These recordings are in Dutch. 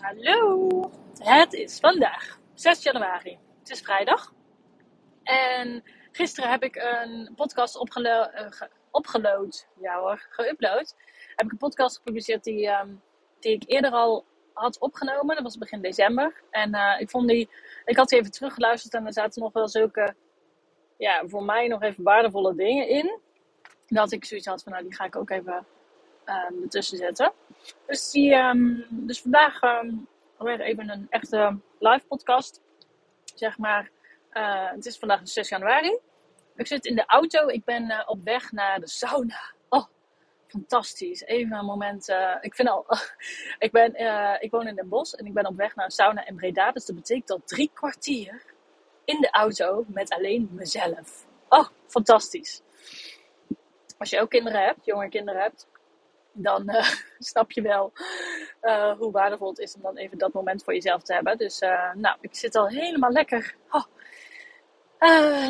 Hallo, het is vandaag 6 januari. Het is vrijdag. En gisteren heb ik een podcast opgelo opgeload. Ja hoor, geüpload. Heb ik een podcast gepubliceerd die, um, die ik eerder al had opgenomen. Dat was begin december. En uh, ik vond die, ik had die even teruggeluisterd en er zaten nog wel zulke, ja, voor mij nog even waardevolle dingen in. Dat ik zoiets had van, nou die ga ik ook even um, zetten. Dus, um, dus vandaag um, weer even een echte live podcast. Zeg maar, uh, het is vandaag 6 januari. Ik zit in de auto. Ik ben uh, op weg naar de sauna. Oh, fantastisch. Even een moment. Ik vind al. ik, ben, ik woon in Den Bosch en ik ben op weg naar een sauna in Breda. Dus dat betekent dat drie kwartier in de auto met alleen mezelf. Oh, fantastisch. Als je ook kinderen hebt, jonge kinderen hebt, dan uh, snap je wel uh, hoe waardevol het is om dan even dat moment voor jezelf te hebben. Dus uh, nou, ik zit al helemaal lekker, oh,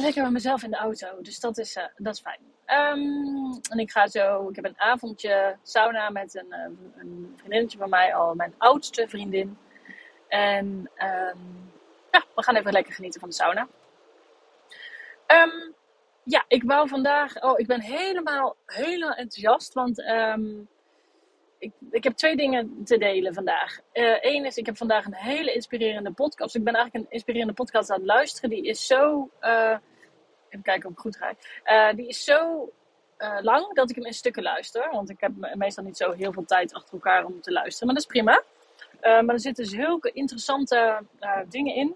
lekker met mezelf in de auto. Dus dat is, dat is fijn. Um, en ik ga zo, ik heb een avondje sauna met een, een vriendinnetje van mij, al mijn oudste vriendin. En um, ja, we gaan even lekker genieten van de sauna. Um, ja, ik wou vandaag. Oh, ik ben helemaal, helemaal enthousiast. Want um, ik, ik heb twee dingen te delen vandaag. Eén uh, is, ik heb vandaag een hele inspirerende podcast. Ik ben eigenlijk een inspirerende podcast aan het luisteren. Die is zo. Uh, even kijken of ik goed ga. Uh, die is zo lang dat ik hem in stukken luister. Want ik heb meestal niet zo heel veel tijd achter elkaar om te luisteren. Maar dat is prima. maar er zitten zulke interessante dingen in.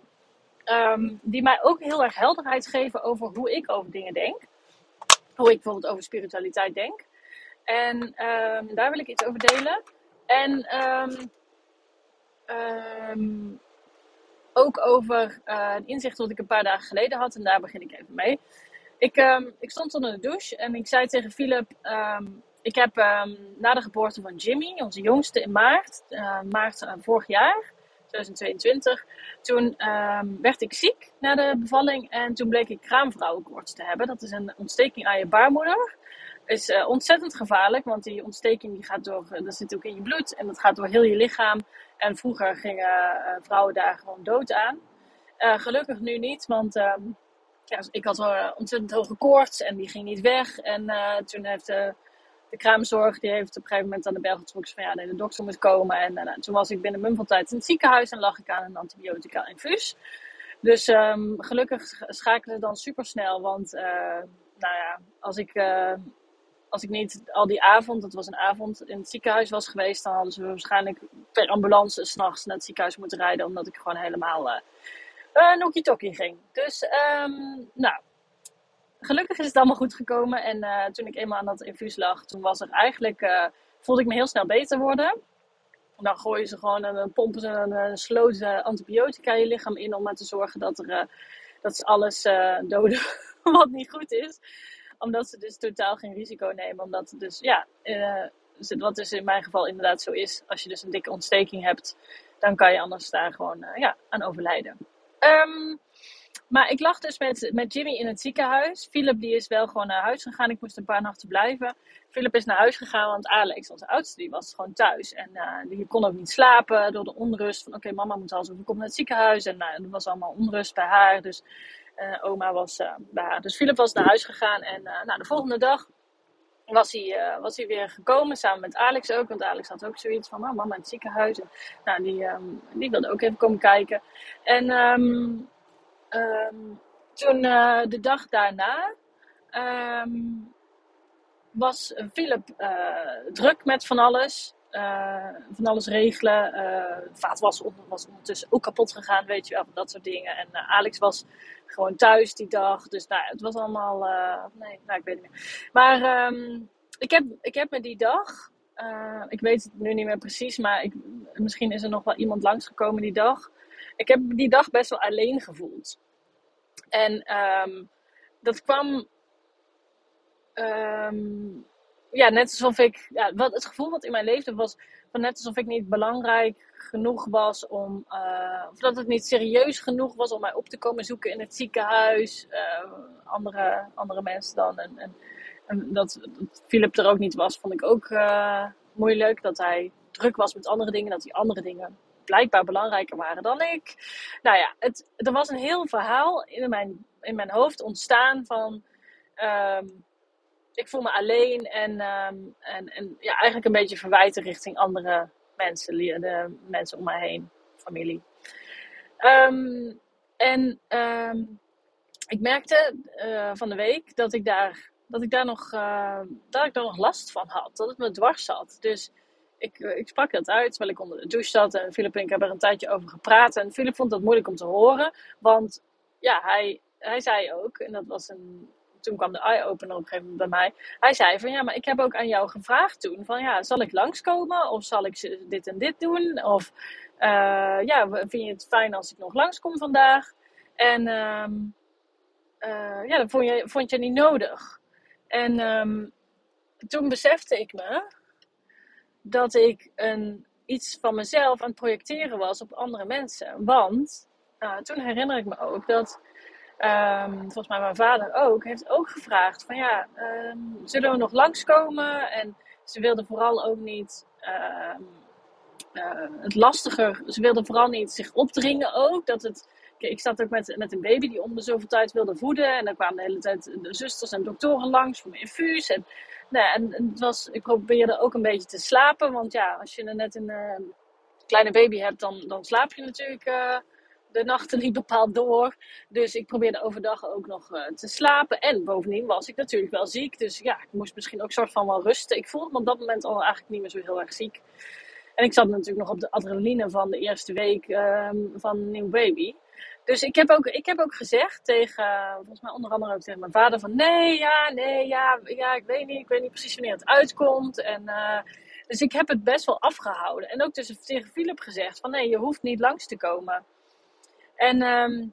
Um, die mij ook heel erg helderheid geven over hoe ik over dingen denk. Hoe ik bijvoorbeeld over spiritualiteit denk. En um, daar wil ik iets over delen. En um, ook over uh, een inzicht wat ik een paar dagen geleden had. En daar begin ik even mee. Ik, ik stond onder de douche en ik zei tegen Philip... ik heb na de geboorte van Jimmy, onze jongste, in maart, uh, maart uh, vorig jaar... 2022. Toen um, werd ik ziek na de bevalling en toen bleek ik kraamvrouwenkoorts te hebben. Dat is een ontsteking aan je baarmoeder. Is uh, ontzettend gevaarlijk, want die ontsteking die gaat door, dat zit ook in je bloed en dat gaat door heel je lichaam. En vroeger gingen uh, vrouwen daar gewoon dood aan. Gelukkig nu niet, want um, ja, ik had wel ontzettend hoge koorts en die ging niet weg. En toen heeft de kraamzorg die heeft op een gegeven moment aan de bel getrokken van ja, de dokter moet komen. En uh, toen was ik binnen mum van tijd in het ziekenhuis en lag ik aan een antibiotica infuus. Dus um, gelukkig schakelde dan super snel, want uh, nou ja, als ik, uh, als ik niet al die avond, dat was een avond, in het ziekenhuis was geweest, dan hadden ze waarschijnlijk per ambulance s'nachts naar het ziekenhuis moeten rijden, omdat ik gewoon helemaal uh, nokkie ging. Dus, um, nou, gelukkig is het allemaal goed gekomen. En uh, toen ik eenmaal aan dat infuus lag, toen was er eigenlijk, uh, voelde ik me heel snel beter worden. Dan gooien ze gewoon en pompen ze een, sloot antibiotica in je lichaam in om maar te zorgen dat, er, dat ze alles doden wat niet goed is. Omdat ze dus totaal geen risico nemen. Omdat dus, ja, wat dus in mijn geval inderdaad zo is. Als je dus een dikke ontsteking hebt, dan kan je anders daar gewoon ja, aan overlijden. Um, maar ik lag dus met, met Jimmy in het ziekenhuis. Philip die is wel gewoon naar huis gegaan. Ik moest een paar nachten blijven. Philip is naar huis gegaan, want Alex, onze oudste, die was gewoon thuis. En uh, die kon ook niet slapen door de onrust. Van oké, mama moet alles over komen naar het ziekenhuis. En uh, was allemaal onrust bij haar. Dus uh, oma was bij haar. Dus Philip was naar huis gegaan. En nou, de volgende dag was hij, was hij weer gekomen, samen met Alex ook. Want Alex had ook zoiets van, oh, mama in het ziekenhuis. En, nou, die, um, die wilde ook even komen kijken. En... Um, Um, toen uh, de dag daarna um, was Philip uh, druk met van alles. Uh, van alles regelen. vaatwas was ondertussen ook kapot gegaan, weet je wel, dat soort dingen. En Alex was gewoon thuis die dag. Dus nou, het was allemaal. nee, nou, ik weet niet meer. Maar um, ik, heb, ik heb me die dag. ik weet het nu niet meer precies, maar ik, misschien is er nog wel iemand langsgekomen die dag. Ik heb die dag best wel alleen gevoeld. En um, dat kwam. Um, ja, net alsof ik. Ja, wat, het gevoel wat in mijn leven was. Van net alsof ik niet belangrijk genoeg was om. Uh, of dat het niet serieus genoeg was om mij op te komen zoeken in het ziekenhuis. Uh, andere, andere mensen dan. En, en, dat, Philip er ook niet was, vond ik ook uh, moeilijk. Dat hij druk was met andere dingen. Dat hij andere dingen blijkbaar belangrijker waren dan ik. Nou ja, het, er was een heel verhaal in mijn, in mijn hoofd ontstaan van. Ehm, ik voel me alleen en, ehm, en, en ja, eigenlijk een beetje verwijten richting andere mensen, de mensen om mij heen, familie. Ehm, en ik merkte uh, van de week dat ik daar, dat ik daar, nog, uh, dat ik daar nog last van had. Dat het me dwars zat. Dus ik, eh, ik sprak dat uit terwijl ik onder de douche zat. En Philip en ik hebben er een tijdje over gepraat. En Philip vond dat moeilijk om te horen. Want ja, hij, hij zei ook, en dat was een, toen kwam de eye-opener op een gegeven moment bij mij. Hij zei van ja, maar ik heb ook aan jou gevraagd toen. Van ja, zal ik langskomen? Of zal ik dit en dit doen? Of uh, ja, vind je het fijn als ik nog langskom vandaag? En um, uh, ja, dat vond je, vond je niet nodig. En um, toen besefte ik me dat ik een, iets van mezelf aan het projecteren was op andere mensen. Want uh, toen herinner ik me ook dat, um, volgens mij mijn vader ook, heeft ook gevraagd van ja, um, zullen we nog langskomen? En ze wilde vooral ook niet uh, het lastiger, ze wilde vooral niet zich opdringen ook, dat het ik zat ook met, met een baby die om de zoveel tijd wilde voeden. En dan kwamen de hele tijd de zusters en doktoren langs voor mijn infuus. En, nou, en, het was, ik probeerde ook een beetje te slapen. Want ja, als je net een uh, kleine baby hebt, dan, dan slaap je natuurlijk uh, de nachten niet bepaald door. Dus ik probeerde overdag ook nog uh, te slapen. En bovendien was ik natuurlijk wel ziek. Dus ja, ik moest misschien ook soort van wel rusten. Ik voelde me op dat moment al eigenlijk niet meer zo heel erg ziek. En ik zat natuurlijk nog op de adrenaline van de eerste week um, van een nieuw baby. Dus ik heb, ook, ik heb ook gezegd tegen, volgens mij onder andere ook tegen mijn vader van nee, ja, nee, ja, ja, ik weet niet, ik weet niet precies wanneer het uitkomt. En, uh, dus ik heb het best wel afgehouden. En ook dus tegen Philip gezegd van nee, je hoeft niet langs te komen. En um,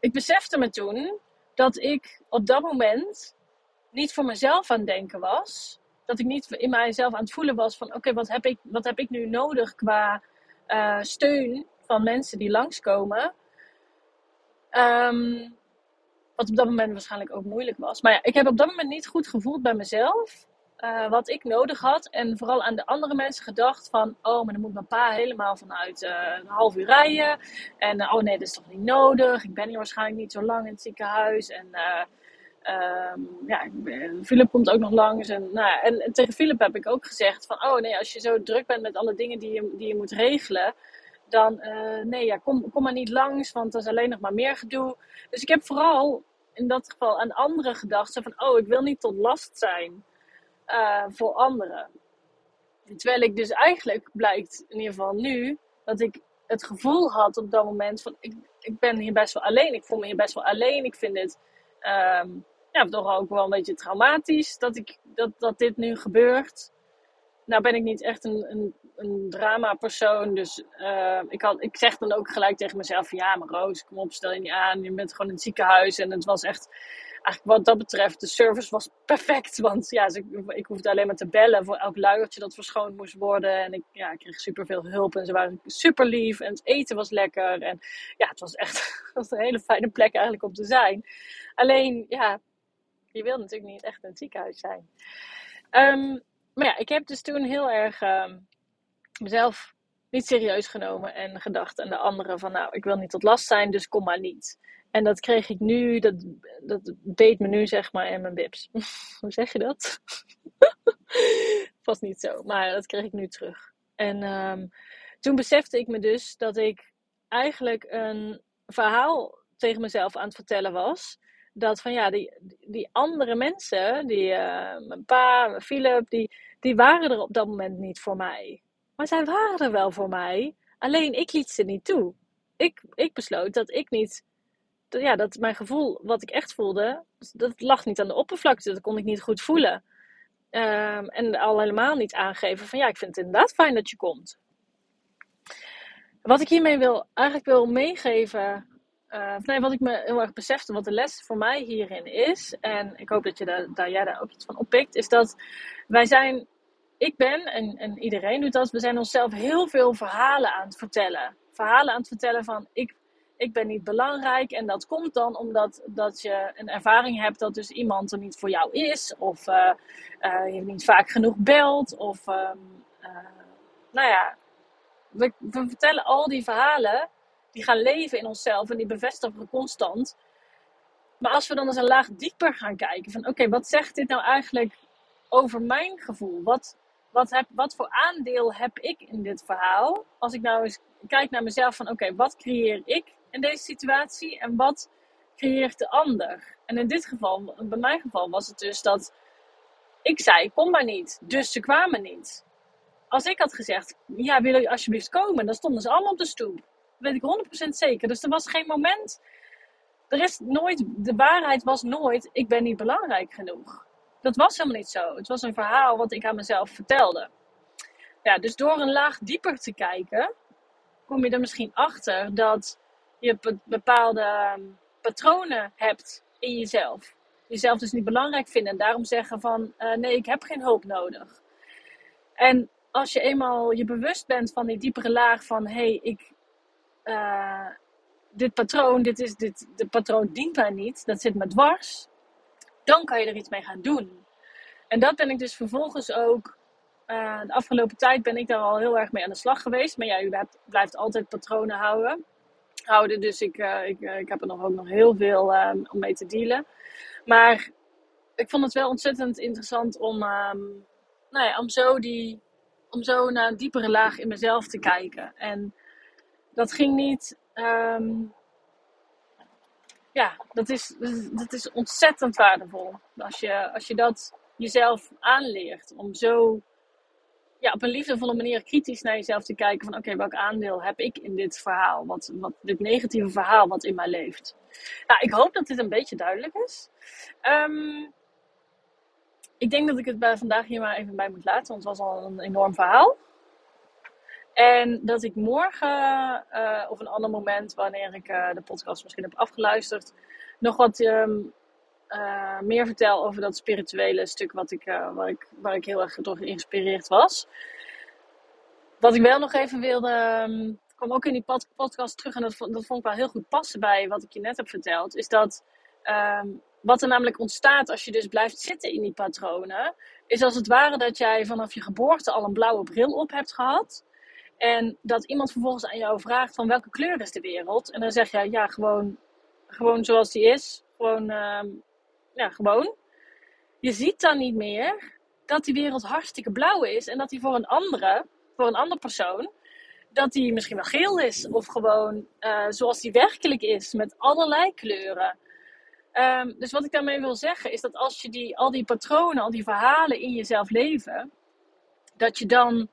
ik besefte me toen dat ik op dat moment niet voor mezelf aan het denken was. Dat ik niet in mijzelf aan het voelen was van oké, wat heb ik, wat heb ik nu nodig qua uh, steun van mensen die langskomen. Um, wat op dat moment waarschijnlijk ook moeilijk was. Maar ja, ik heb op dat moment niet goed gevoeld bij mezelf. Uh, wat ik nodig had. En vooral aan de andere mensen gedacht van... Oh, maar dan moet mijn pa helemaal vanuit uh, een half uur rijden. En uh, oh nee, dat is toch niet nodig. Ik ben hier waarschijnlijk niet zo lang in het ziekenhuis. En um, ja, Philip komt ook nog langs. En, nou, en tegen Philip heb ik ook gezegd van... Oh nee, als je zo druk bent met alle dingen die je, die je moet regelen dan uh, nee, ja, kom, kom maar niet langs, want dat is alleen nog maar meer gedoe. Dus ik heb vooral in dat geval aan anderen gedacht. Van, oh, ik wil niet tot last zijn uh, voor anderen. Terwijl ik dus eigenlijk blijkt, in ieder geval nu, dat ik het gevoel had op dat moment van, ik, ik ben hier best wel alleen. Ik voel me hier best wel alleen. Ik vind het um, ja, toch ook wel een beetje traumatisch dat, ik, dat, dat dit nu gebeurt. Nou ben ik niet echt een, een een drama persoon. Dus uh, ik, had, ik zeg dan ook gelijk tegen mezelf: ja, maar Roos, kom op, stel je niet aan. Je bent gewoon in het ziekenhuis. En het was echt, eigenlijk wat dat betreft, de service was perfect. Want ja, ik, ik hoefde alleen maar te bellen voor elk luiertje dat verschoond moest worden. En ik, ja, ik kreeg superveel hulp. En ze waren super lief. En het eten was lekker. En ja, het was echt was een hele fijne plek eigenlijk om te zijn. Alleen, ja, je wil natuurlijk niet echt in het ziekenhuis zijn. Um, maar ja, ik heb dus toen heel erg. Um, mezelf niet serieus genomen en gedacht aan de anderen van nou, ik wil niet tot last zijn, dus kom maar niet. En dat kreeg ik nu, dat, dat beet me nu zeg maar in mijn bips. Hoe zeg je dat? Vast niet zo, maar dat kreeg ik nu terug. En um, toen besefte ik me dus dat ik eigenlijk een verhaal tegen mezelf aan het vertellen was. Dat van ja, die, die andere mensen, die, uh, mijn pa, Philip, die, die waren er op dat moment niet voor mij. Maar zij waren er wel voor mij. Alleen ik liet ze niet toe. Ik, ik besloot dat ik niet. Ja, dat mijn gevoel, wat ik echt voelde, dat lag niet aan de oppervlakte. Dat kon ik niet goed voelen. Um, en al helemaal niet aangeven van ja, ik vind het inderdaad fijn dat je komt. Wat ik hiermee wil, eigenlijk wil meegeven, uh, wat ik me heel erg besefte, wat de les voor mij hierin is, en ik hoop dat je daar, daar, jij daar ook iets van oppikt, is dat wij zijn ik ben, en, en iedereen doet dat, we zijn onszelf heel veel verhalen aan het vertellen. Verhalen aan het vertellen van ik, ik ben niet belangrijk. En dat komt dan omdat dat je een ervaring hebt dat dus iemand er niet voor jou is. Of uh, uh, je niet vaak genoeg belt. Of uh, nou ja, we, we vertellen al die verhalen, die gaan leven in onszelf en die bevestigen we constant. Maar als we dan eens een laag dieper gaan kijken, van oké, wat zegt dit nou eigenlijk over mijn gevoel? Wat, wat, heb, wat voor aandeel heb ik in dit verhaal? Als ik nou eens kijk naar mezelf van oké, wat creëer ik in deze situatie en wat creëert de ander? En in dit geval, bij mijn geval, was het dus dat ik zei, kom maar niet. Dus ze kwamen niet. Als ik had gezegd, ja, wil je alsjeblieft komen? Dan stonden ze allemaal op de stoep. Weet ik 100% zeker. Dus er was geen moment. Er is nooit, de waarheid was nooit, ik ben niet belangrijk genoeg. Dat was helemaal niet zo. Het was een verhaal wat ik aan mezelf vertelde. Ja, dus door een laag dieper te kijken, kom je er misschien achter dat je bepaalde ehm, patronen hebt in jezelf. Jezelf dus niet belangrijk vinden en daarom zeggen van uh, nee, ik heb geen hulp nodig. En als je eenmaal je bewust bent van die diepere laag van hé, hey, ik, uh, dit patroon, dit is, dit, de patroon dient mij niet, dat zit me dwars, dan kan je er iets mee gaan doen. En dat ben ik dus vervolgens ook, uh, de afgelopen tijd ben ik daar al heel erg mee aan de slag geweest. Maar ja, u blijft altijd patronen houden. houden dus ik, uh, ik, ik heb er nog ook nog heel veel um, om mee te dealen. Maar ik vond het wel ontzettend interessant om, um, nou ja, om zo die om zo naar een diepere laag in mezelf te kijken. En dat ging niet. Um, ja, dat is, dat is ontzettend waardevol. Als je, als je dat jezelf aanleert. Om zo ja, op een liefdevolle manier kritisch naar jezelf te kijken. Van oké, welk aandeel heb ik in dit verhaal? Wat, wat, dit negatieve verhaal wat in mij leeft. Nou, ik hoop dat dit een beetje duidelijk is. Um, ik denk dat ik het bij vandaag hier maar even bij moet laten, want het was al een enorm verhaal. En dat ik morgen, uh, of een ander moment, wanneer ik uh, de podcast misschien heb afgeluisterd, nog wat um, uh, meer vertel over dat spirituele stuk wat ik, waar, ik, waar ik heel erg door geïnspireerd was. Wat ik wel nog even wilde, um, kwam ook in die podcast terug en dat, dat vond ik wel heel goed passen bij wat ik je net heb verteld, is dat um, wat er namelijk ontstaat als je dus blijft zitten in die patronen, is als het ware dat jij vanaf je geboorte al een blauwe bril op hebt gehad. En dat iemand vervolgens aan jou vraagt van welke kleur is de wereld? En dan zeg jij ja, gewoon, gewoon zoals die is. Gewoon, uh, ja, gewoon. Je ziet dan niet meer dat die wereld hartstikke blauw is. En dat die voor een andere, voor een andere persoon, dat die misschien wel geel is. Of gewoon uh, zoals die werkelijk is, met allerlei kleuren. Um, dus wat ik daarmee wil zeggen is dat als je die, al die patronen, al die verhalen in jezelf leven, dat je dan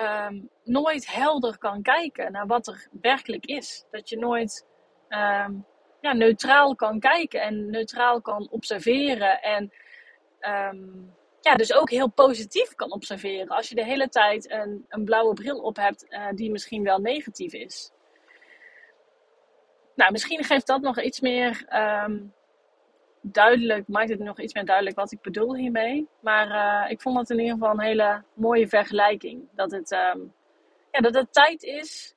um, nooit helder kan kijken naar wat er werkelijk is. Dat je nooit um, ja, neutraal kan kijken en neutraal kan observeren. En ja, dus ook heel positief kan observeren. Als je de hele tijd een, een blauwe bril op hebt uh, die misschien wel negatief is. Nou, misschien geeft dat nog iets meer duidelijk, maakt het nog iets meer duidelijk wat ik bedoel hiermee. Maar uh, ik vond het in ieder geval een hele mooie vergelijking. Dat het, um, ja, dat het tijd is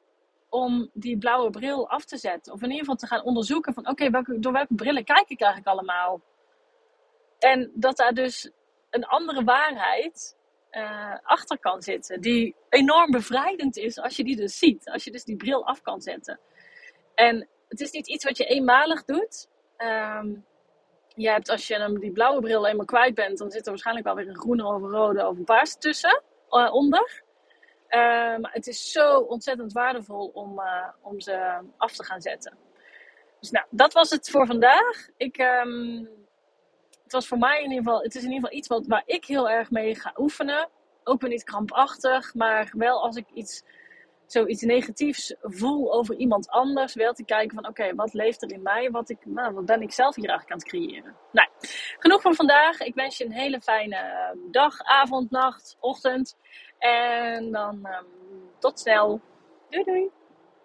om die blauwe bril af te zetten. Of in ieder geval te gaan onderzoeken van oké, door welke brillen kijk ik eigenlijk allemaal? En dat daar dus een andere waarheid uh, achter kan zitten. Die enorm bevrijdend is als je die dus ziet. Als je dus die bril af kan zetten. En het is niet iets wat je eenmalig doet. Um, je hebt als je hem, die blauwe bril eenmaal kwijt bent, dan zit er waarschijnlijk wel weer een groene of een rode of een paars tussen, uh, onder. Maar het is zo ontzettend waardevol om, uh, om ze af te gaan zetten. Dus nou, dat was het voor vandaag. Ik, um, het was voor mij in ieder geval, het is in ieder geval iets wat, waar ik heel erg mee ga oefenen. Ook weer niet krampachtig, maar wel als ik iets zoiets negatiefs voel over iemand anders, wel te kijken van oké, wat leeft er in mij? Wat, ik, nou, wat ben ik zelf hier eigenlijk aan het creëren? Nou, genoeg van vandaag. Ik wens je een hele fijne ehm, dag, avond, nacht, ochtend. En dan um, tot snel. Doei doei!